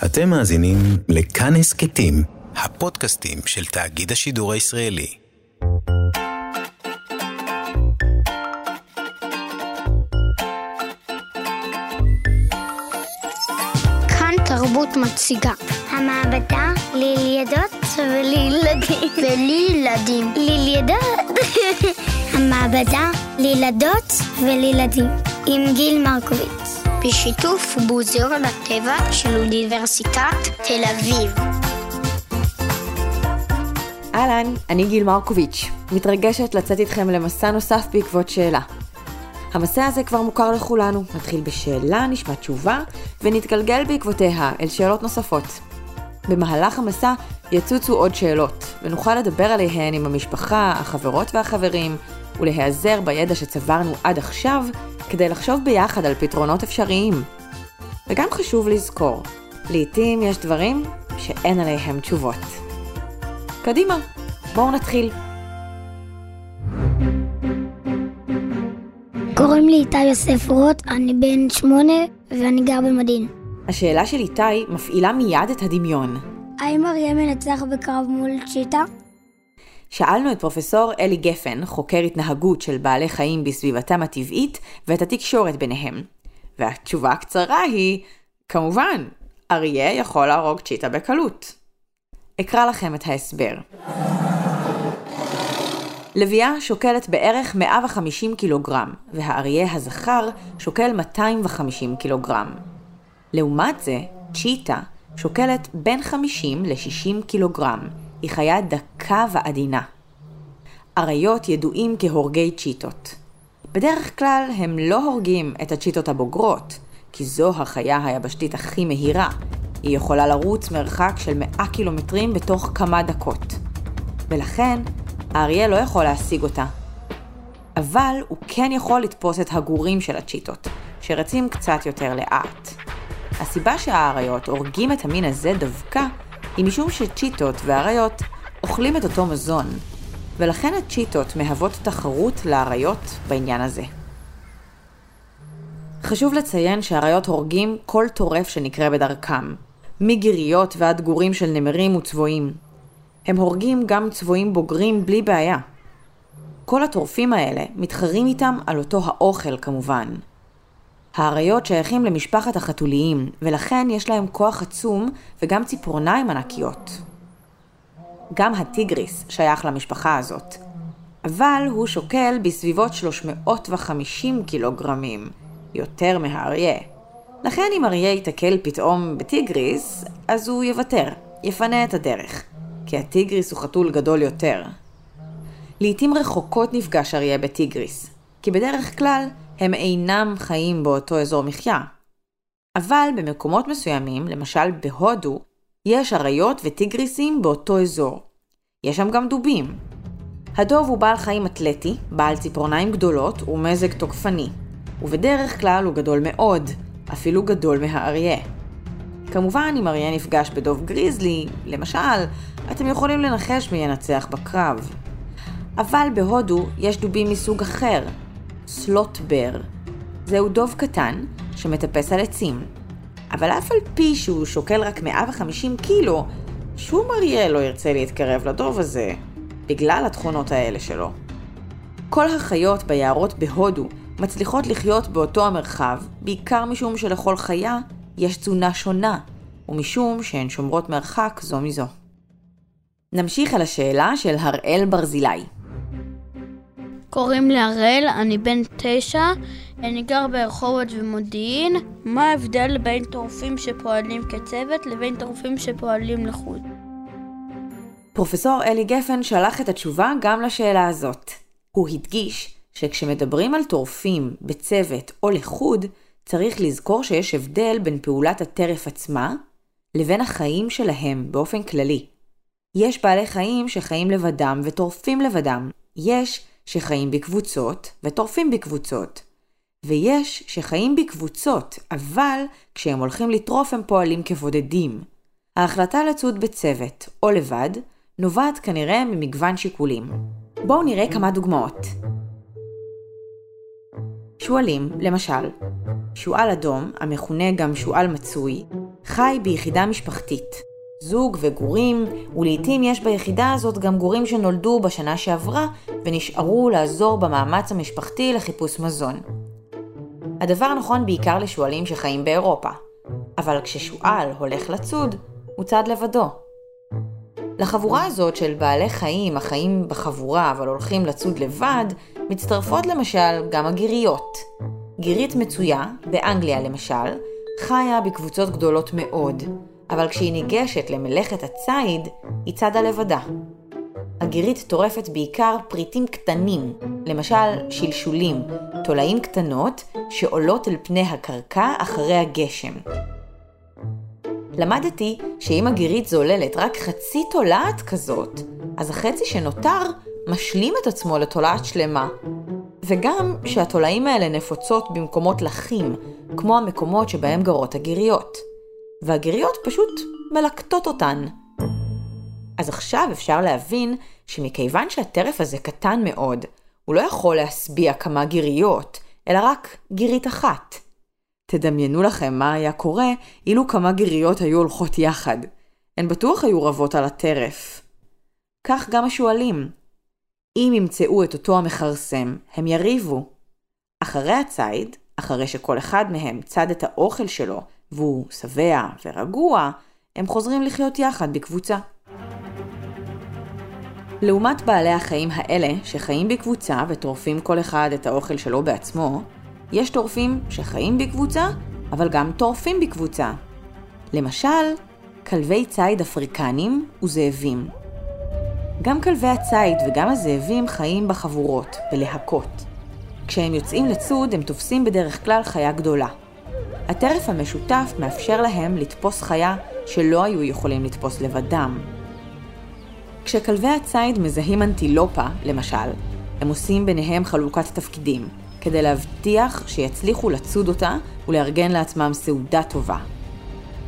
אתם מאזינים לכאן הסכתים, הפודקאסטים של תאגיד השידור הישראלי. כאן תרבות מציגה. המעבדה לילדות ולילדים. ולילדים. לילדות. המעבדה לילדות ולילדים. עם גיל מרקוביץ. בשיתוף מוזיאון הטבע של אוניברסיטת תל אביב. אהלן, אני גיל מרקוביץ', מתרגשת לצאת איתכם למסע נוסף בעקבות שאלה. המסע הזה כבר מוכר לכולנו, מתחיל בשאלה, נשמע תשובה, ונתגלגל בעקבותיה אל שאלות נוספות. במהלך המסע יצוצו עוד שאלות, ונוכל לדבר עליהן עם המשפחה, החברות והחברים, ולהיעזר בידע שצברנו עד עכשיו, כדי לחשוב ביחד על פתרונות אפשריים. וגם חשוב לזכור, לעתים יש דברים שאין עליהם תשובות. קדימה, בואו נתחיל. קוראים לי איתי יוסף רוט, אני בן שמונה ואני גר במדין. השאלה של איתי מפעילה מיד את הדמיון. האם אריה מנצח בקרב מול צ'יטה? שאלנו את פרופסור אלי גפן, חוקר התנהגות של בעלי חיים בסביבתם הטבעית, ואת התקשורת ביניהם. והתשובה הקצרה היא, כמובן, אריה יכול להרוג צ'יטה בקלות. אקרא לכם את ההסבר. לביאה שוקלת בערך 150 קילוגרם, והאריה הזכר שוקל 250 קילוגרם. לעומת זה, צ'יטה שוקלת בין 50 ל-60 קילוגרם, היא חיה דקה ועדינה. אריות ידועים כהורגי צ'יטות. בדרך כלל הם לא הורגים את הצ'יטות הבוגרות, כי זו החיה היבשתית הכי מהירה. היא יכולה לרוץ מרחק של 100 קילומטרים בתוך כמה דקות. ולכן, האריה לא יכול להשיג אותה. אבל הוא כן יכול לתפוס את הגורים של הצ'יטות, שרצים קצת יותר לאט. הסיבה שהאריות הורגים את המין הזה דווקא, היא משום שצ'יטות ואריות אוכלים את אותו מזון, ולכן הצ'יטות מהוות תחרות לאריות בעניין הזה. חשוב לציין שאריות הורגים כל טורף שנקרה בדרכם, מגיריות ועד גורים של נמרים וצבועים. הם הורגים גם צבועים בוגרים בלי בעיה. כל הטורפים האלה מתחרים איתם על אותו האוכל כמובן. האריות שייכים למשפחת החתוליים, ולכן יש להם כוח עצום וגם ציפורניים ענקיות. גם הטיגריס שייך למשפחה הזאת, אבל הוא שוקל בסביבות 350 קילוגרמים, יותר מהאריה. לכן אם אריה ייתקל פתאום בטיגריס, אז הוא יוותר, יפנה את הדרך, כי הטיגריס הוא חתול גדול יותר. לעתים רחוקות נפגש אריה בטיגריס, כי בדרך כלל הם אינם חיים באותו אזור מחיה. אבל במקומות מסוימים, למשל בהודו, יש אריות וטיגריסים באותו אזור. יש שם גם דובים. הדוב הוא בעל חיים אתלטי, בעל ציפורניים גדולות ומזג תוקפני, ובדרך כלל הוא גדול מאוד, אפילו גדול מהאריה. כמובן, אם אריה נפגש בדוב גריזלי, למשל, אתם יכולים לנחש מי ינצח בקרב. אבל בהודו יש דובים מסוג אחר, סלוטבר. זהו דוב קטן שמטפס על עצים. אבל אף על פי שהוא שוקל רק 150 קילו, שום אריה לא ירצה להתקרב לדוב הזה, בגלל התכונות האלה שלו. כל החיות ביערות בהודו מצליחות לחיות באותו המרחב, בעיקר משום שלכל חיה יש תזונה שונה, ומשום שהן שומרות מרחק זו מזו. נמשיך אל השאלה של הראל ברזילי. קוראים לי הראל, אני בן תשע, אני גר ברחובות ומודיעין. מה ההבדל בין טורפים שפועלים כצוות לבין טורפים שפועלים לחוד? פרופסור אלי גפן שלח את התשובה גם לשאלה הזאת. הוא הדגיש שכשמדברים על טורפים בצוות או לחוד, צריך לזכור שיש הבדל בין פעולת הטרף עצמה לבין החיים שלהם באופן כללי. יש בעלי חיים שחיים לבדם וטורפים לבדם. יש שחיים בקבוצות וטורפים בקבוצות. ויש שחיים בקבוצות, אבל כשהם הולכים לטרוף הם פועלים כבודדים. ההחלטה לצוד בצוות או לבד נובעת כנראה ממגוון שיקולים. בואו נראה כמה דוגמאות. שועלים, למשל, שועל אדום, המכונה גם שועל מצוי, חי ביחידה משפחתית. זוג וגורים, ולעיתים יש ביחידה הזאת גם גורים שנולדו בשנה שעברה ונשארו לעזור במאמץ המשפחתי לחיפוש מזון. הדבר נכון בעיקר לשועלים שחיים באירופה, אבל כששועל הולך לצוד, הוא צד לבדו. לחבורה הזאת של בעלי חיים החיים בחבורה אבל הולכים לצוד לבד, מצטרפות למשל גם הגיריות. גירית מצויה, באנגליה למשל, חיה בקבוצות גדולות מאוד, אבל כשהיא ניגשת למלאכת הציד, היא צדה לבדה. הגירית טורפת בעיקר פריטים קטנים, למשל שלשולים, תולעים קטנות שעולות אל פני הקרקע אחרי הגשם. למדתי שאם הגירית זוללת רק חצי תולעת כזאת, אז החצי שנותר משלים את עצמו לתולעת שלמה. וגם שהתולעים האלה נפוצות במקומות לחים, כמו המקומות שבהם גרות הגיריות. והגיריות פשוט מלקטות אותן. אז עכשיו אפשר להבין שמכיוון שהטרף הזה קטן מאוד, הוא לא יכול להשביע כמה גיריות, אלא רק גירית אחת. תדמיינו לכם מה היה קורה אילו כמה גיריות היו הולכות יחד. הן בטוח היו רבות על הטרף. כך גם השועלים. אם ימצאו את אותו המכרסם, הם יריבו. אחרי הציד, אחרי שכל אחד מהם צד את האוכל שלו והוא שבע ורגוע, הם חוזרים לחיות יחד בקבוצה. לעומת בעלי החיים האלה, שחיים בקבוצה וטורפים כל אחד את האוכל שלו בעצמו, יש טורפים שחיים בקבוצה, אבל גם טורפים בקבוצה. למשל, כלבי ציד אפריקנים וזאבים. גם כלבי הציד וגם הזאבים חיים בחבורות, בלהקות. כשהם יוצאים לצוד, הם תופסים בדרך כלל חיה גדולה. הטרף המשותף מאפשר להם לתפוס חיה שלא היו יכולים לתפוס לבדם. כשכלבי הציד מזהים אנטילופה, למשל, הם עושים ביניהם חלוקת תפקידים, כדי להבטיח שיצליחו לצוד אותה ולארגן לעצמם סעודה טובה.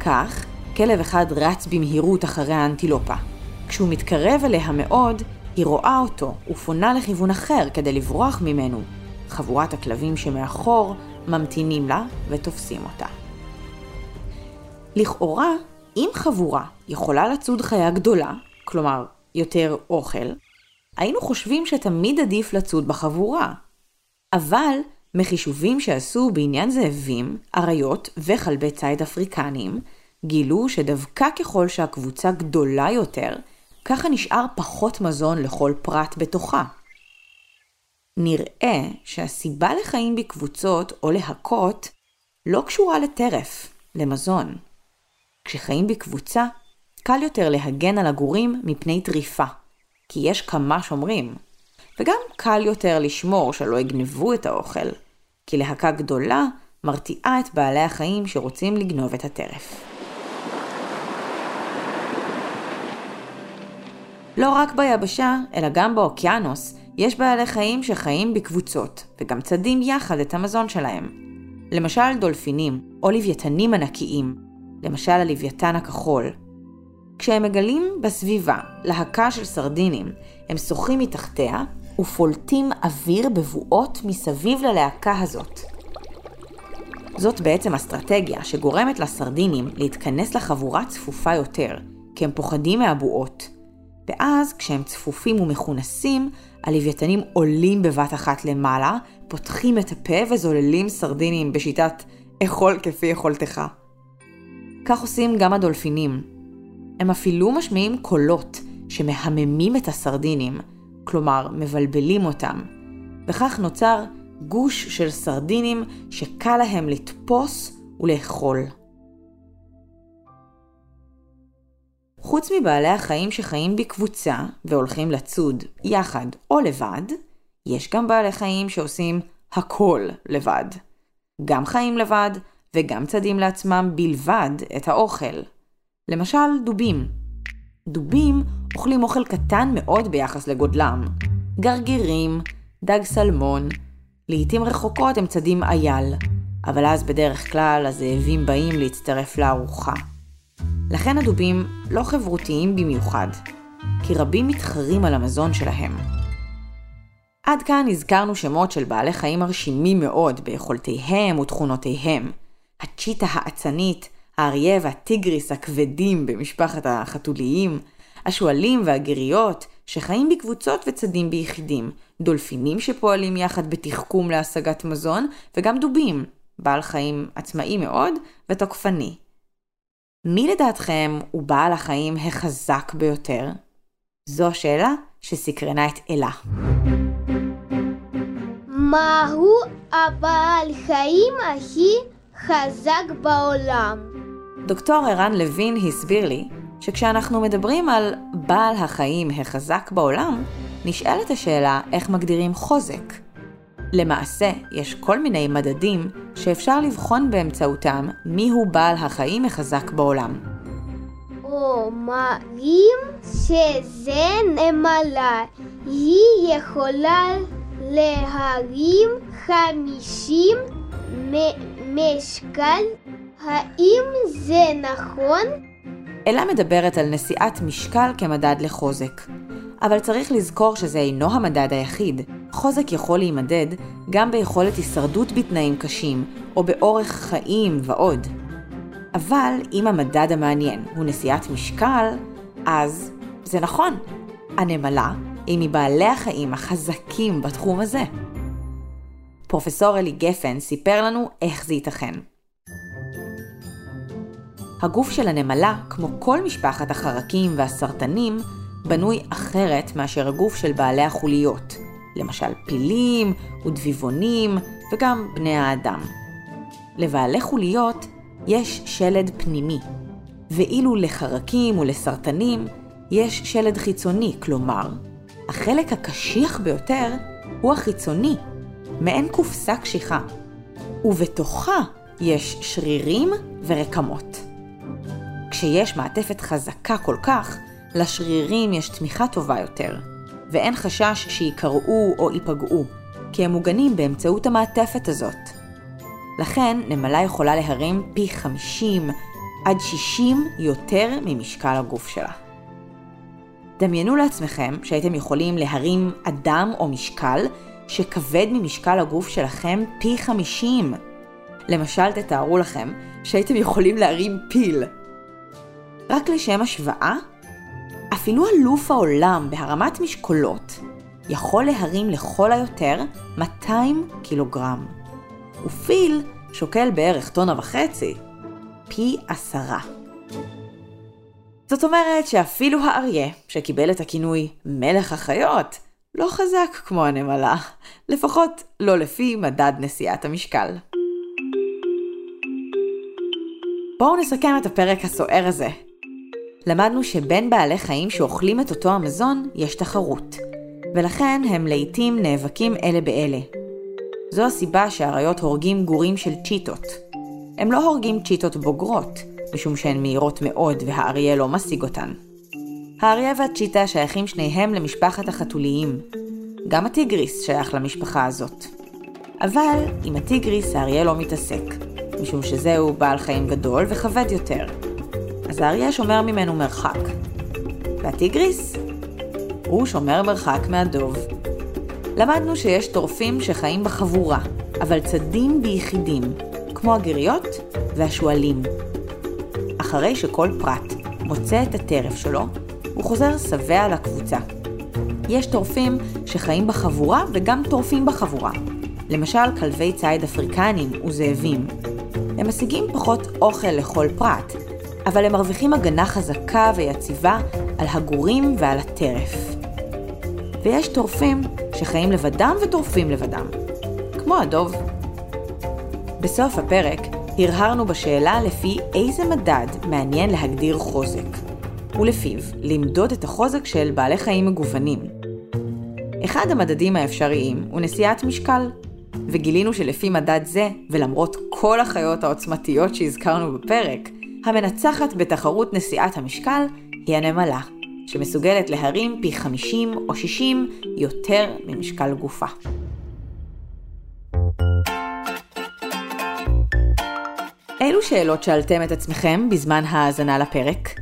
כך, כלב אחד רץ במהירות אחרי האנטילופה. כשהוא מתקרב אליה מאוד, היא רואה אותו ופונה לכיוון אחר כדי לברוח ממנו. חבורת הכלבים שמאחור ממתינים לה ותופסים אותה. לכאורה, אם חבורה יכולה לצוד חיה גדולה, כלומר יותר אוכל, היינו חושבים שתמיד עדיף לצוד בחבורה. אבל מחישובים שעשו בעניין זאבים, אריות וכלבי ציד אפריקניים, גילו שדווקא ככל שהקבוצה גדולה יותר, ככה נשאר פחות מזון לכל פרט בתוכה. נראה שהסיבה לחיים בקבוצות או להכות לא קשורה לטרף, למזון. כשחיים בקבוצה, קל יותר להגן על הגורים מפני טריפה, כי יש כמה שומרים. וגם קל יותר לשמור שלא יגנבו את האוכל, כי להקה גדולה מרתיעה את בעלי החיים שרוצים לגנוב את הטרף. לא רק ביבשה, אלא גם באוקיינוס, יש בעלי חיים שחיים בקבוצות, וגם צדים יחד את המזון שלהם. למשל דולפינים, או לוויתנים ענקיים, למשל הלוויתן הכחול. כשהם מגלים בסביבה להקה של סרדינים, הם שוחים מתחתיה ופולטים אוויר בבואות מסביב ללהקה הזאת. זאת בעצם אסטרטגיה שגורמת לסרדינים להתכנס לחבורה צפופה יותר, כי הם פוחדים מהבועות. ואז, כשהם צפופים ומכונסים, הלוויתנים עולים בבת אחת למעלה, פותחים את הפה וזוללים סרדינים בשיטת אכול כפי יכולתך. כך עושים גם הדולפינים. הם אפילו משמיעים קולות שמהממים את הסרדינים, כלומר מבלבלים אותם. וכך נוצר גוש של סרדינים שקל להם לתפוס ולאכול. חוץ מבעלי החיים שחיים בקבוצה והולכים לצוד יחד או לבד, יש גם בעלי חיים שעושים הכל לבד. גם חיים לבד וגם צדים לעצמם בלבד את האוכל. למשל דובים. דובים אוכלים אוכל קטן מאוד ביחס לגודלם. גרגירים, דג סלמון, לעתים רחוקות הם צדים אייל, אבל אז בדרך כלל הזאבים באים להצטרף לארוחה. לכן הדובים לא חברותיים במיוחד, כי רבים מתחרים על המזון שלהם. עד כאן הזכרנו שמות של בעלי חיים מרשימים מאוד ביכולותיהם ותכונותיהם. הצ'יטה האצנית, האריה והטיגריס הכבדים במשפחת החתוליים, השועלים והגיריות שחיים בקבוצות וצדים ביחידים, דולפינים שפועלים יחד בתחכום להשגת מזון, וגם דובים, בעל חיים עצמאי מאוד ותוקפני. מי לדעתכם הוא בעל החיים החזק ביותר? זו השאלה שסקרנה את אלה. מהו הבעל חיים הכי חזק בעולם? דוקטור ערן לוין הסביר לי שכשאנחנו מדברים על בעל החיים החזק בעולם, נשאלת השאלה איך מגדירים חוזק. למעשה, יש כל מיני מדדים שאפשר לבחון באמצעותם מיהו בעל החיים החזק בעולם. אומרים שזה נמלה. היא יכולה להרים 50 משקל. האם זה נכון? אלה מדברת על נשיאת משקל כמדד לחוזק. אבל צריך לזכור שזה אינו המדד היחיד. חוזק יכול להימדד גם ביכולת הישרדות בתנאים קשים, או באורך חיים ועוד. אבל אם המדד המעניין הוא נשיאת משקל, אז זה נכון. הנמלה היא מבעלי החיים החזקים בתחום הזה. פרופסור אלי גפן סיפר לנו איך זה ייתכן. הגוף של הנמלה, כמו כל משפחת החרקים והסרטנים, בנוי אחרת מאשר הגוף של בעלי החוליות, למשל פילים ודביבונים וגם בני האדם. לבעלי חוליות יש שלד פנימי, ואילו לחרקים ולסרטנים יש שלד חיצוני, כלומר, החלק הקשיח ביותר הוא החיצוני, מעין קופסה קשיחה, ובתוכה יש שרירים ורקמות. כשיש מעטפת חזקה כל כך, לשרירים יש תמיכה טובה יותר, ואין חשש שיקרעו או ייפגעו, כי הם מוגנים באמצעות המעטפת הזאת. לכן, נמלה יכולה להרים פי 50 עד 60 יותר ממשקל הגוף שלה. דמיינו לעצמכם שהייתם יכולים להרים אדם או משקל שכבד ממשקל הגוף שלכם פי 50. למשל, תתארו לכם שהייתם יכולים להרים פיל. רק לשם השוואה, אפילו אלוף העולם בהרמת משקולות יכול להרים לכל היותר 200 קילוגרם. ופיל שוקל בערך טונה וחצי, פי עשרה. זאת אומרת שאפילו האריה, שקיבל את הכינוי מלך החיות, לא חזק כמו הנמלה, לפחות לא לפי מדד נשיאת המשקל. בואו נסכם את הפרק הסוער הזה. למדנו שבין בעלי חיים שאוכלים את אותו המזון יש תחרות, ולכן הם לעיתים נאבקים אלה באלה. זו הסיבה שהאריות הורגים גורים של צ'יטות. הם לא הורגים צ'יטות בוגרות, משום שהן מהירות מאוד והאריה לא משיג אותן. האריה והצ'יטה שייכים שניהם למשפחת החתוליים. גם הטיגריס שייך למשפחה הזאת. אבל עם הטיגריס האריה לא מתעסק, משום שזהו בעל חיים גדול וכבד יותר. אז האריה שומר ממנו מרחק. והטיגריס? הוא שומר מרחק מהדוב. למדנו שיש טורפים שחיים בחבורה, אבל צדים ביחידים, כמו הגיריות והשועלים. אחרי שכל פרט מוצא את הטרף שלו, הוא חוזר שבע לקבוצה. יש טורפים שחיים בחבורה וגם טורפים בחבורה. למשל כלבי ציד אפריקנים וזאבים. הם משיגים פחות אוכל לכל פרט, אבל הם מרוויחים הגנה חזקה ויציבה על הגורים ועל הטרף. ויש טורפים שחיים לבדם וטורפים לבדם, כמו הדוב. בסוף הפרק הרהרנו בשאלה לפי איזה מדד מעניין להגדיר חוזק, ולפיו למדוד את החוזק של בעלי חיים מגוונים. אחד המדדים האפשריים הוא נשיאת משקל, וגילינו שלפי מדד זה, ולמרות כל החיות העוצמתיות שהזכרנו בפרק, המנצחת בתחרות נשיאת המשקל היא הנמלה, שמסוגלת להרים פי 50 או 60 יותר ממשקל גופה. אילו שאלות שאלתם את עצמכם בזמן ההאזנה לפרק?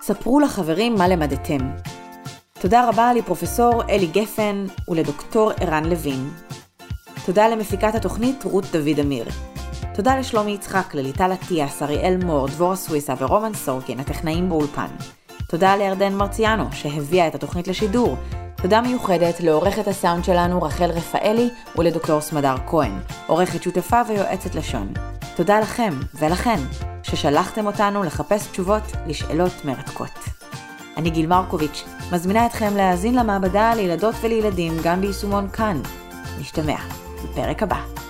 ספרו לחברים מה למדתם. תודה רבה לפרופסור אלי גפן ולדוקטור ערן לוין. תודה למפיקת התוכנית רות דוד אמיר. תודה לשלומי יצחק, לליטל אטיאס, אריאל מור, דבורה סוויסה ורומן סורקין, הטכנאים באולפן. תודה לירדן מרציאנו, שהביאה את התוכנית לשידור. תודה מיוחדת לעורכת הסאונד שלנו רחל רפאלי ולדוקטור סמדר כהן, עורכת שותפה ויועצת לשון. תודה לכם ולכן ששלחתם אותנו לחפש תשובות לשאלות מרתקות. אני גיל מרקוביץ', מזמינה אתכם להאזין למעבדה לילדות ולילדים גם ביישומון כאן. נשתמע בפרק הבא.